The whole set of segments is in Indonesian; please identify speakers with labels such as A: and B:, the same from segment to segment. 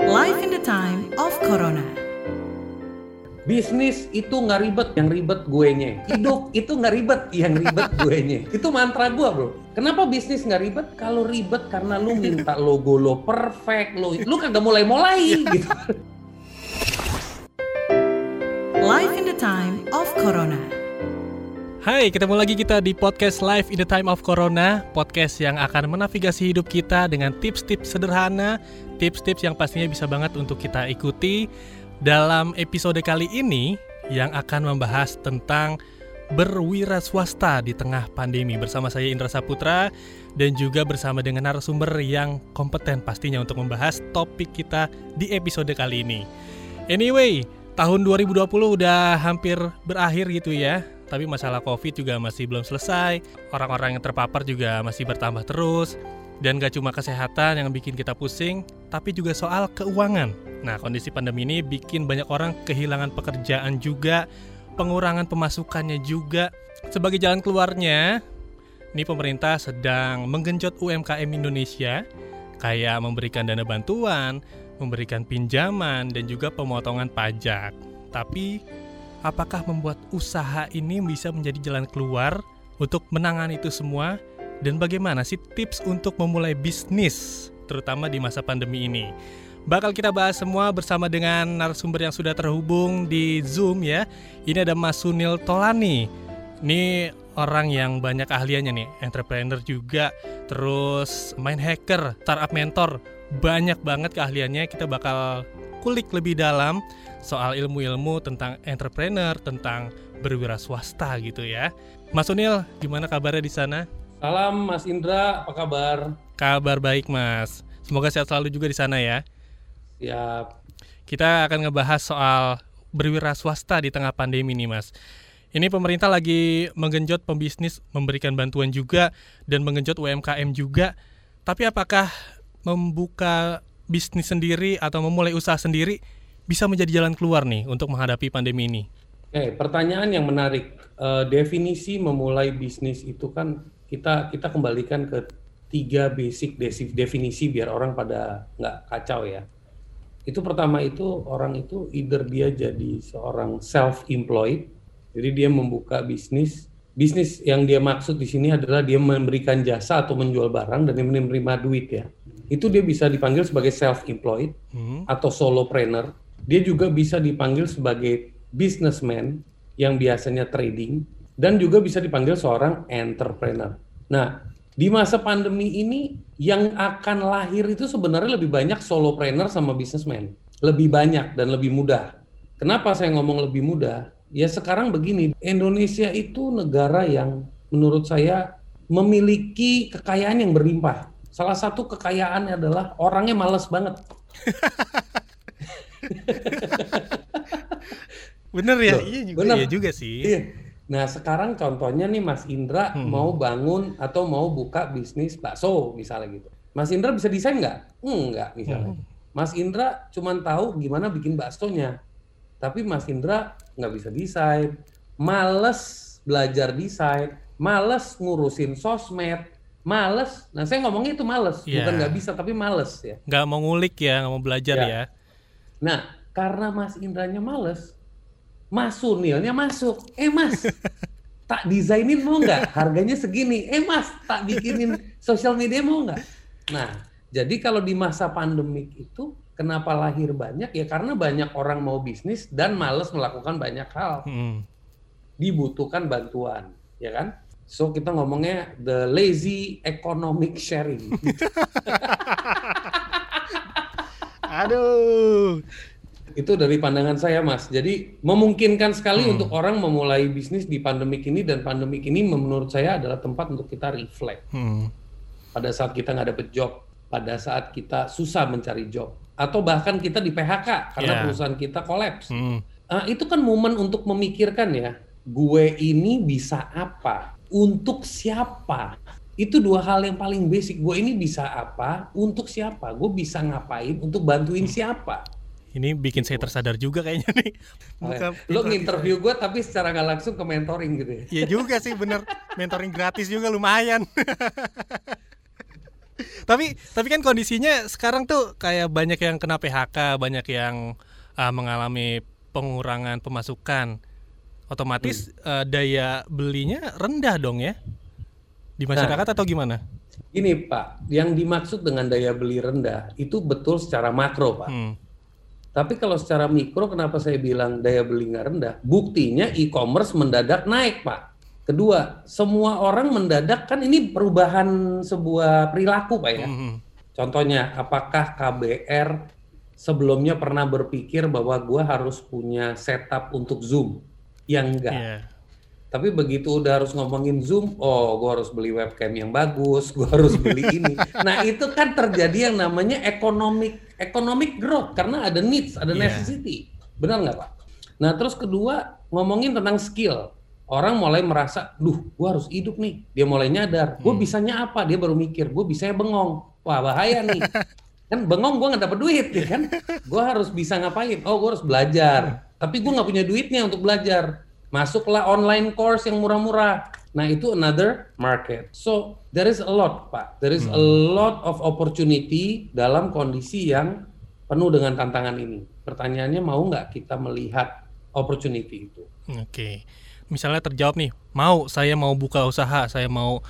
A: Life in the time of Corona.
B: Bisnis itu nggak ribet, yang ribet gue nya. Hidup itu nggak ribet, yang ribet gue nya. Itu mantra gue bro. Kenapa bisnis nggak ribet? Kalau ribet karena lu minta logo lo perfect, lo lu kagak mulai-mulai gitu.
A: Life in the time of Corona.
C: Hai, ketemu lagi kita di podcast Live in the Time of Corona Podcast yang akan menavigasi hidup kita dengan tips-tips sederhana Tips-tips yang pastinya bisa banget untuk kita ikuti. Dalam episode kali ini yang akan membahas tentang berwira swasta di tengah pandemi Bersama saya Indra Saputra dan juga bersama dengan narasumber yang kompeten pastinya untuk membahas topik kita di episode kali ini. Anyway, tahun 2020 udah hampir berakhir gitu ya tapi masalah COVID juga masih belum selesai. Orang-orang yang terpapar juga masih bertambah terus. Dan gak cuma kesehatan yang bikin kita pusing, tapi juga soal keuangan. Nah, kondisi pandemi ini bikin banyak orang kehilangan pekerjaan juga, pengurangan pemasukannya juga. Sebagai jalan keluarnya, ini pemerintah sedang menggenjot UMKM Indonesia, kayak memberikan dana bantuan, memberikan pinjaman, dan juga pemotongan pajak. Tapi apakah membuat usaha ini bisa menjadi jalan keluar untuk menangani itu semua dan bagaimana sih tips untuk memulai bisnis terutama di masa pandemi ini. Bakal kita bahas semua bersama dengan narasumber yang sudah terhubung di Zoom ya. Ini ada Mas Sunil Tolani. Ini orang yang banyak ahliannya nih, entrepreneur juga, terus main hacker, startup mentor, banyak banget keahliannya. Kita bakal kulik lebih dalam soal ilmu-ilmu tentang entrepreneur, tentang berwira swasta gitu ya. Mas Unil, gimana kabarnya di sana?
B: Salam Mas Indra, apa kabar?
C: Kabar baik Mas. Semoga sehat selalu juga di sana ya.
B: Siap.
C: Kita akan ngebahas soal berwira swasta di tengah pandemi nih Mas. Ini pemerintah lagi menggenjot pembisnis, memberikan bantuan juga dan menggenjot UMKM juga. Tapi apakah membuka bisnis sendiri atau memulai usaha sendiri bisa menjadi jalan keluar nih untuk menghadapi pandemi ini?
B: Oke, pertanyaan yang menarik. Uh, definisi memulai bisnis itu kan kita kita kembalikan ke tiga basic definisi biar orang pada nggak kacau ya. Itu pertama itu orang itu either dia jadi seorang self-employed, jadi dia membuka bisnis. Bisnis yang dia maksud di sini adalah dia memberikan jasa atau menjual barang dan dia menerima duit ya itu dia bisa dipanggil sebagai self-employed hmm. atau solopreneur. Dia juga bisa dipanggil sebagai businessman yang biasanya trading dan juga bisa dipanggil seorang entrepreneur. Nah, di masa pandemi ini yang akan lahir itu sebenarnya lebih banyak solopreneur sama businessman. Lebih banyak dan lebih mudah. Kenapa saya ngomong lebih mudah? Ya sekarang begini, Indonesia itu negara yang menurut saya memiliki kekayaan yang berlimpah Salah satu kekayaannya adalah orangnya males banget.
C: Bener ya, Loh, iya juga, bener. iya juga sih. Iya.
B: Nah sekarang contohnya nih Mas Indra hmm. mau bangun atau mau buka bisnis bakso misalnya gitu. Mas Indra bisa desain nggak? Enggak misalnya. Hmm. Mas Indra cuma tahu gimana bikin baksonya. Tapi Mas Indra nggak bisa desain. Males belajar desain. Males ngurusin sosmed males. Nah saya ngomongnya itu males, yeah. bukan nggak bisa tapi males ya.
C: Nggak mau ngulik ya, nggak mau belajar ya. ya.
B: Nah karena Mas Indranya males, Mas Sunilnya masuk. Eh Mas, tak desainin mau nggak? Harganya segini. Eh Mas, tak bikinin sosial media mau nggak? Nah jadi kalau di masa pandemik itu kenapa lahir banyak ya karena banyak orang mau bisnis dan males melakukan banyak hal. Hmm. Dibutuhkan bantuan, ya kan? So kita ngomongnya the lazy economic sharing.
C: Aduh.
B: Itu dari pandangan saya, Mas. Jadi memungkinkan sekali hmm. untuk orang memulai bisnis di pandemik ini dan pandemik ini menurut saya adalah tempat untuk kita reflect. Hmm. Pada saat kita nggak dapet job, pada saat kita susah mencari job, atau bahkan kita di PHK karena yeah. perusahaan kita kolaps. Hmm. Uh, itu kan momen untuk memikirkan ya, gue ini bisa apa? Untuk siapa? Itu dua hal yang paling basic. Gue ini bisa apa? Untuk siapa? Gue bisa ngapain? Untuk bantuin hmm. siapa?
C: Ini bikin saya tersadar juga kayaknya nih.
B: Muka lo nginterview gue tapi secara nggak langsung ke mentoring gitu ya?
C: Iya juga sih bener. Mentoring gratis juga lumayan. tapi tapi kan kondisinya sekarang tuh kayak banyak yang kena PHK, banyak yang uh, mengalami pengurangan pemasukan. Otomatis uh, daya belinya rendah dong ya di masyarakat atau gimana?
B: Gini Pak, yang dimaksud dengan daya beli rendah itu betul secara makro Pak.
C: Hmm.
B: Tapi kalau secara mikro, kenapa saya bilang daya beli nggak rendah? Buktinya e-commerce mendadak naik, Pak. Kedua, semua orang mendadak kan ini perubahan sebuah perilaku, Pak ya.
C: Hmm.
B: Contohnya, apakah KBR sebelumnya pernah berpikir bahwa gua harus punya setup untuk Zoom? Yang enggak.
C: Iya.
B: Tapi begitu udah harus ngomongin Zoom, oh gue harus beli webcam yang bagus, gue harus beli ini. Nah itu kan terjadi yang namanya economic economic growth karena ada needs, ada
C: Iya.
B: necessity. Benar nggak Pak? Nah terus kedua ngomongin tentang skill. Orang mulai merasa, duh gue harus hidup nih. Dia mulai nyadar, gue bisanya apa? Dia baru mikir, gue bisanya bengong. Wah bahaya nih. kan bengong gue nggak dapet duit ya kan? Gue harus bisa ngapain? Oh gue harus belajar. Tapi gue nggak punya duitnya untuk belajar masuklah online course yang murah-murah. Nah, itu another market. So, there is a lot, Pak. There is a lot of opportunity dalam kondisi yang penuh dengan tantangan ini. Pertanyaannya mau nggak kita melihat opportunity itu?
C: Oke. Misalnya terjawab nih, mau saya mau buka usaha, saya mau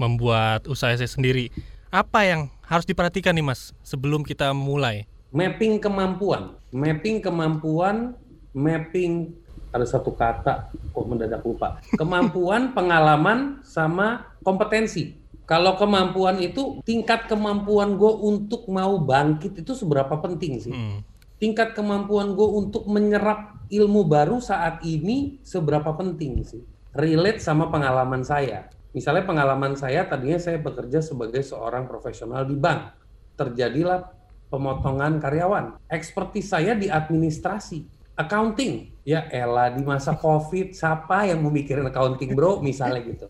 C: membuat usaha saya sendiri. Apa yang harus diperhatikan nih Mas sebelum kita mulai?
B: Mapping kemampuan. Mapping kemampuan, mapping ada satu kata kok mendadak lupa. Kemampuan, pengalaman, sama kompetensi. Kalau kemampuan itu tingkat kemampuan gue untuk mau bangkit itu seberapa penting sih?
C: Hmm.
B: Tingkat kemampuan gue untuk menyerap ilmu baru saat ini seberapa penting sih? Relate sama pengalaman saya. Misalnya pengalaman saya tadinya saya bekerja sebagai seorang profesional di bank. Terjadilah pemotongan karyawan. Ekspertis saya di administrasi, accounting. Ya elah di masa Covid siapa yang mau mikirin accounting, Bro? Misalnya gitu.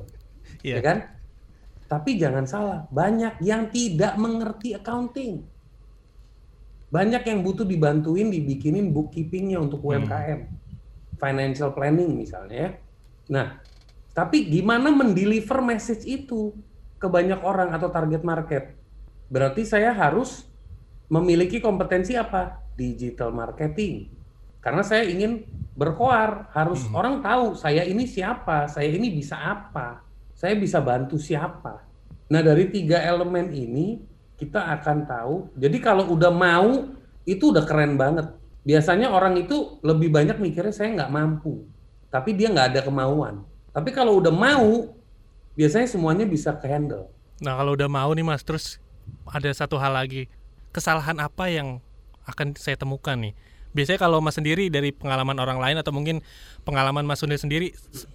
C: Iya.
B: Ya kan? Tapi jangan salah, banyak yang tidak mengerti accounting. Banyak yang butuh dibantuin dibikinin bookkeepingnya untuk UMKM. Financial planning misalnya ya. Nah, tapi gimana mendeliver message itu ke banyak orang atau target market? Berarti saya harus memiliki kompetensi apa? Digital marketing. Karena saya ingin berkoar, harus orang tahu saya ini siapa, saya ini bisa apa, saya bisa bantu siapa. Nah dari tiga elemen ini kita akan tahu. Jadi kalau udah mau itu udah keren banget. Biasanya orang itu lebih banyak mikirnya saya nggak mampu, tapi dia nggak ada kemauan. Tapi kalau udah mau, biasanya semuanya bisa ke handle.
C: Nah kalau udah mau nih Mas, terus ada satu hal lagi, kesalahan apa yang akan saya temukan nih? Biasanya kalau Mas sendiri dari pengalaman orang lain atau mungkin pengalaman Mas Sunil sendiri,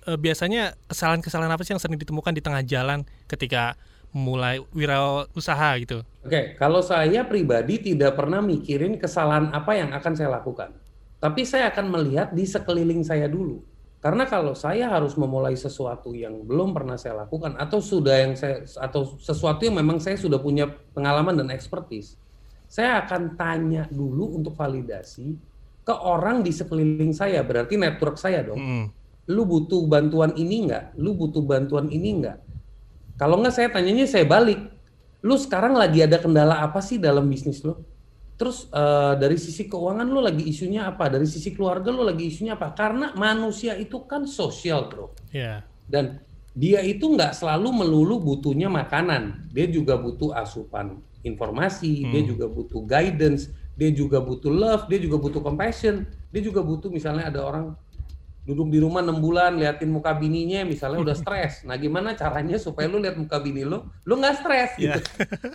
C: eh, biasanya kesalahan-kesalahan apa sih yang sering ditemukan di tengah jalan ketika mulai wirausaha gitu?
B: Oke, kalau saya pribadi tidak pernah mikirin kesalahan apa yang akan saya lakukan. Tapi saya akan melihat di sekeliling saya dulu. Karena kalau saya harus memulai sesuatu yang belum pernah saya lakukan atau sudah yang saya atau sesuatu yang memang saya sudah punya pengalaman dan expertise, saya akan tanya dulu untuk validasi ke orang di sekeliling saya, berarti network saya dong
C: Mm.
B: lu butuh bantuan ini nggak? Lu butuh bantuan ini nggak? Kalau nggak saya tanyanya saya balik. Lu sekarang lagi ada kendala apa sih dalam bisnis lu? Terus eh, dari sisi keuangan lu lagi isunya apa? Dari sisi keluarga lu lagi isunya apa? Karena manusia itu kan sosial bro.
C: Ya,
B: Dan dia itu nggak selalu melulu butuhnya makanan. Dia juga butuh asupan informasi, dia juga butuh guidance, dia juga butuh love, dia juga butuh compassion, dia juga butuh misalnya ada orang duduk di rumah enam bulan liatin muka bininya misalnya udah stres. Nah gimana caranya supaya lu lihat muka bini lu, lu nggak stres
C: ya.
B: gitu.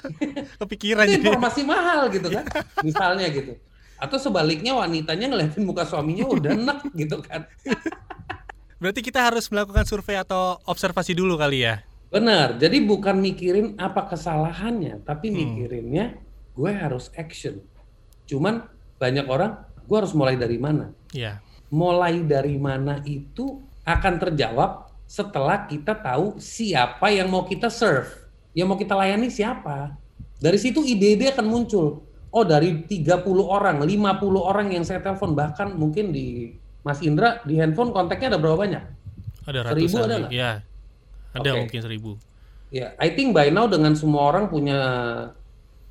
C: kepikiran
B: Itu
C: jadi.
B: informasi mahal gitu kan, misalnya gitu. Atau sebaliknya wanitanya ngeliatin muka suaminya udah enak gitu kan.
C: Berarti kita harus melakukan survei atau observasi dulu kali ya?
B: Benar, jadi bukan mikirin apa kesalahannya, tapi mikirinnya gue harus action. Cuman banyak orang, gue harus mulai dari mana?
C: Ya.
B: Mulai dari mana itu akan terjawab setelah kita tahu siapa yang mau kita serve, yang mau kita layani siapa. Dari situ ide-ide akan muncul. Oh dari 30 orang, 50 orang yang saya telepon, bahkan mungkin di Mas Indra di handphone kontaknya ada berapa banyak?
C: Ada
B: Seribu
C: ratusan.
B: ada
C: nih.
B: nggak?
C: Ya. Ada
B: Oke.
C: mungkin seribu.
B: Ya, I think by now dengan semua orang punya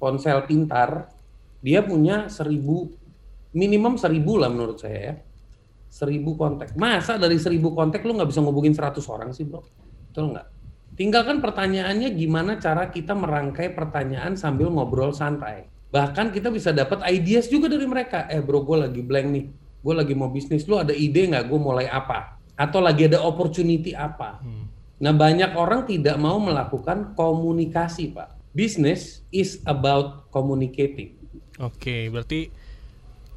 B: ponsel pintar, dia punya seribu minimum seribu lah menurut saya ya. Seribu kontak. Masa dari seribu kontak lu nggak bisa ngubungin 100 orang sih bro? Betul nggak? Tinggalkan pertanyaannya gimana cara kita merangkai pertanyaan sambil ngobrol santai. Bahkan kita bisa dapat ideas juga dari mereka. Eh bro, gue lagi blank nih. Gue lagi mau bisnis. Lu ada ide nggak? Gue mulai apa? Atau lagi ada opportunity apa? Hmm. Nah banyak orang tidak mau melakukan komunikasi pak. Business is about communicating.
C: Oke, berarti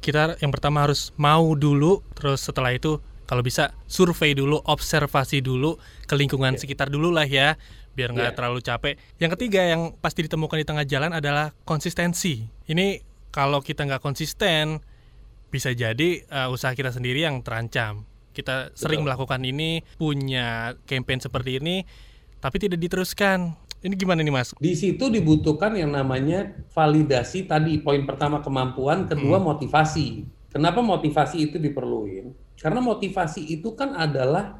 C: kita yang pertama harus mau dulu, terus setelah itu kalau bisa survei dulu, observasi dulu ke lingkungan yeah. sekitar dulu lah ya, biar nggak yeah. terlalu capek. Yang ketiga yang pasti ditemukan di tengah jalan adalah konsistensi. Ini kalau kita nggak konsisten, bisa jadi uh, usaha kita sendiri yang terancam kita sering Betul. melakukan ini, punya campaign seperti ini, tapi tidak diteruskan. Ini gimana nih Mas?
B: Di situ dibutuhkan yang namanya validasi tadi, poin pertama kemampuan, kedua hmm. motivasi. Kenapa motivasi itu diperluin? Karena motivasi itu kan adalah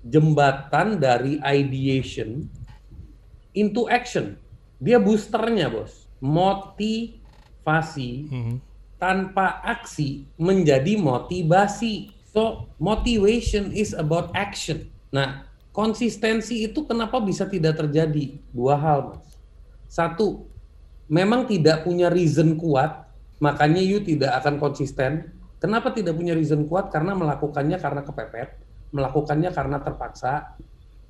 B: jembatan dari ideation into action. Dia boosternya, Bos. Motivasi hmm. tanpa aksi menjadi motivasi So, motivation is about action. Nah, konsistensi itu kenapa bisa tidak terjadi? Dua hal, Mas. Satu, memang tidak punya reason kuat, makanya you tidak akan konsisten. Kenapa tidak punya reason kuat? Karena melakukannya karena kepepet, melakukannya karena terpaksa,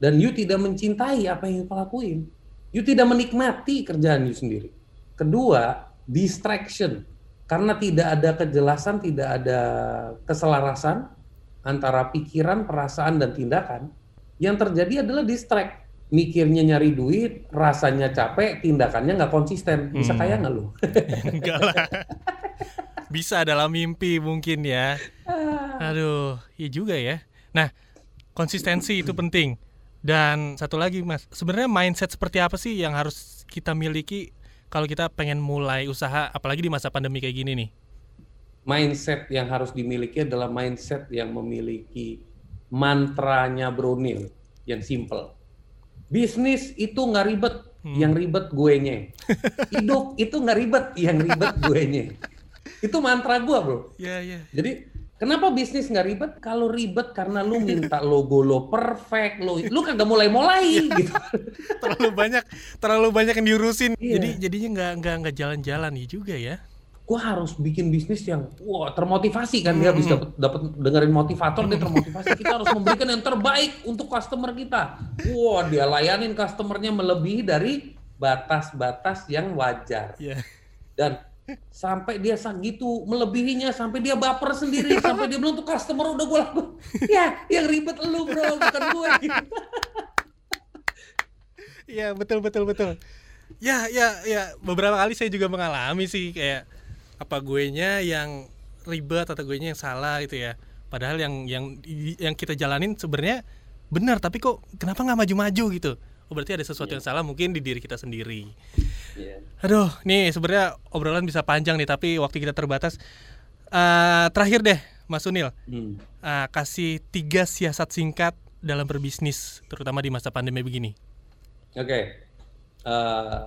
B: dan you tidak mencintai apa yang you lakuin. You tidak menikmati kerjaan you sendiri. Kedua, distraction karena tidak ada kejelasan, tidak ada keselarasan antara pikiran, perasaan, dan tindakan, yang terjadi adalah distract. Mikirnya nyari duit, rasanya capek, tindakannya nggak konsisten. Bisa hmm. kaya nggak lu?
C: Enggak lah. Bisa dalam mimpi mungkin ya. Ah. Aduh, iya juga ya. Nah, konsistensi itu penting. Dan satu lagi mas, sebenarnya mindset seperti apa sih yang harus kita miliki kalau kita pengen mulai usaha apalagi di masa pandemi kayak gini nih?
B: Mindset yang harus dimiliki adalah mindset yang memiliki mantranya Brunil yang simple. Bisnis itu nggak ribet, hmm. yang ribet gue nya. Hidup itu nggak ribet, yang ribet gue nya. Itu mantra gue bro.
C: Iya yeah, iya. Yeah.
B: Jadi Kenapa bisnis nggak ribet? Kalau ribet karena lu minta logo lo perfect, lo lu kagak mulai-mulai iya. gitu.
C: terlalu banyak, terlalu banyak yang diurusin. Iya. Jadi jadinya nggak nggak nggak jalan-jalan nih juga ya.
B: Gua harus bikin bisnis yang wah termotivasi kan hmm. dia bisa dapat dengerin motivator dia termotivasi. Kita harus memberikan yang terbaik untuk customer kita. Wah dia layanin customernya melebihi dari batas-batas yang wajar. Yeah. Dan sampai dia gitu melebihinya sampai dia baper sendiri sampai dia bilang tuh customer udah gue lakukan ya yang ribet lu bro bukan gue gitu.
C: ya betul betul betul ya ya ya beberapa kali saya juga mengalami sih kayak apa gue nya yang ribet atau gue nya yang salah gitu ya padahal yang yang yang kita jalanin sebenarnya benar tapi kok kenapa nggak maju-maju gitu oh berarti ada sesuatu yeah. yang salah mungkin di diri kita sendiri yeah. aduh nih sebenarnya obrolan bisa panjang nih tapi waktu kita terbatas uh, terakhir deh Mas Sunil hmm. uh, kasih tiga siasat singkat dalam berbisnis terutama di masa pandemi begini
B: oke okay. uh, eh,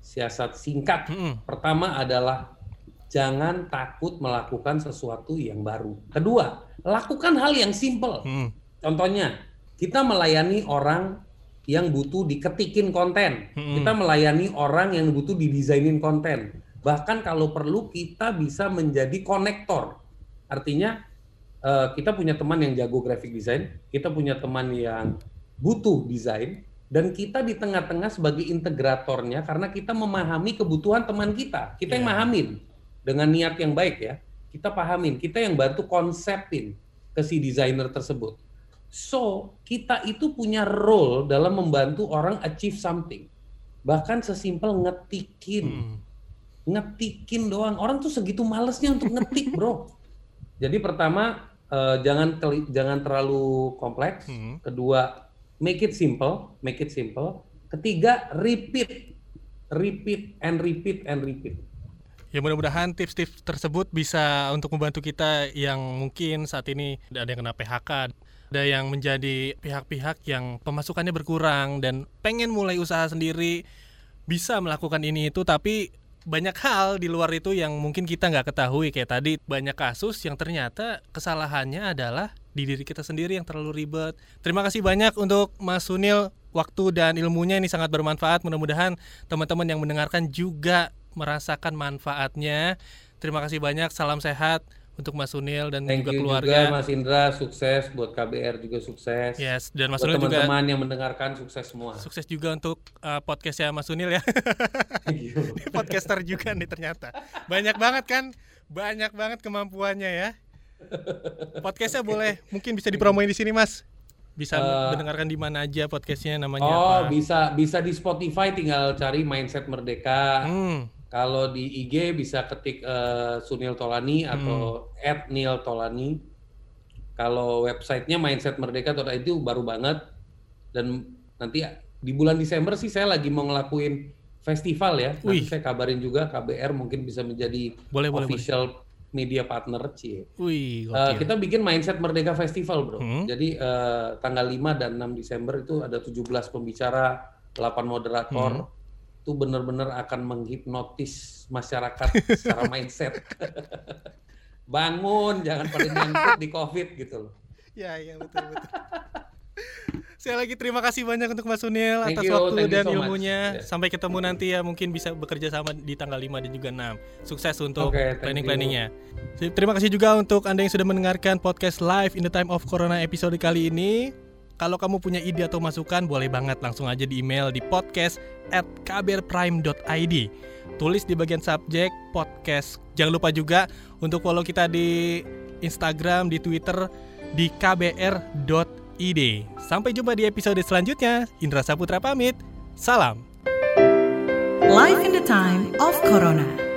B: siasat singkat -hmm. pertama adalah jangan takut melakukan sesuatu yang baru kedua lakukan hal yang simple hmm. contohnya kita melayani orang yang butuh diketikin konten. Hmm. Kita melayani orang yang butuh didesainin konten. Bahkan kalau perlu kita bisa menjadi konektor. Artinya uh, kita punya teman yang jago graphic design, kita punya teman yang butuh desain, dan kita di tengah-tengah sebagai integratornya karena kita memahami kebutuhan teman kita. Kita yeah. yang mahamin dengan niat yang baik ya. Kita pahamin, kita yang bantu konsepin ke si desainer tersebut So, kita itu punya role dalam membantu orang achieve something. Bahkan sesimpel ngetikin. Hmm. Ngetikin doang. Orang tuh segitu malesnya untuk ngetik, Bro. Jadi pertama uh, jangan jangan terlalu kompleks. Hmm. Kedua, make it simple, make it simple. Ketiga, repeat. Repeat and repeat and repeat.
C: Ya mudah-mudahan tips-tips tersebut bisa untuk membantu kita yang mungkin saat ini ada yang kena PHK, ada yang menjadi pihak-pihak yang pemasukannya berkurang dan pengen mulai usaha sendiri bisa melakukan ini itu tapi banyak hal di luar itu yang mungkin kita nggak ketahui kayak tadi banyak kasus yang ternyata kesalahannya adalah di diri kita sendiri yang terlalu ribet. Terima kasih banyak untuk Mas Sunil waktu dan ilmunya ini sangat bermanfaat. Mudah-mudahan teman-teman yang mendengarkan juga merasakan manfaatnya. Terima kasih banyak. Salam sehat untuk Mas Sunil dan
B: Thank
C: juga
B: you
C: keluarga.
B: juga Mas Indra sukses buat KBR juga sukses.
C: Yes, dan Mas
B: buat
C: Sunil juga
B: teman-teman yang mendengarkan sukses semua.
C: sukses juga untuk uh, podcastnya Mas Sunil ya.
B: Thank you.
C: Ini podcaster juga nih ternyata. Banyak banget kan? Banyak banget kemampuannya ya. Podcastnya boleh mungkin bisa dipromoin di sini Mas. Bisa
B: Eh,
C: mendengarkan di mana aja podcastnya namanya
B: Oh,
C: apa?
B: bisa bisa di Spotify tinggal cari Mindset Merdeka.
C: Hmm,
B: Kalau di IG bisa ketik eh, Sunil Tolani
C: Hmm.
B: atau @nil Tolani. Kalau websitenya mindsetmerdeka.id itu baru banget dan nanti di bulan Desember sih saya lagi mau ngelakuin festival ya.
C: Wih.
B: Nanti saya kabarin juga KBR mungkin bisa menjadi
C: boleh boleh boleh.
B: official media partner cie.
C: Wih,
B: Eh, kita bikin Mindset Merdeka Festival, Bro.
C: Hmm.
B: Jadi eh, tanggal 5 dan 6 Desember itu ada 17 pembicara, 8 moderator.
C: Hmm.
B: Itu benar-benar akan menghipnotis masyarakat secara mindset. Bangun, jangan pada nyangkut di Covid gitu loh.
C: Ya, ya betul betul. Saya lagi terima kasih banyak untuk Mas Sunil atas
B: you,
C: waktu dan
B: so
C: ilmunya.
B: Yeah.
C: Sampai ketemu nanti ya, mungkin bisa bekerja sama di tanggal 5 dan juga 6. Sukses untuk
B: thank
C: planning-planningnya. Terima kasih juga untuk Anda yang sudah mendengarkan podcast live in the time of corona episode kali ini. Kalau kamu punya ide atau masukan, boleh banget langsung aja di email di podcast at kbrprime.id. Tulis di bagian subjek podcast. Jangan lupa juga untuk follow kita di Instagram, di Twitter, di kbr.id. Sampai jumpa di episode selanjutnya. Indra Saputra pamit. Salam.
A: Life in the time of Corona.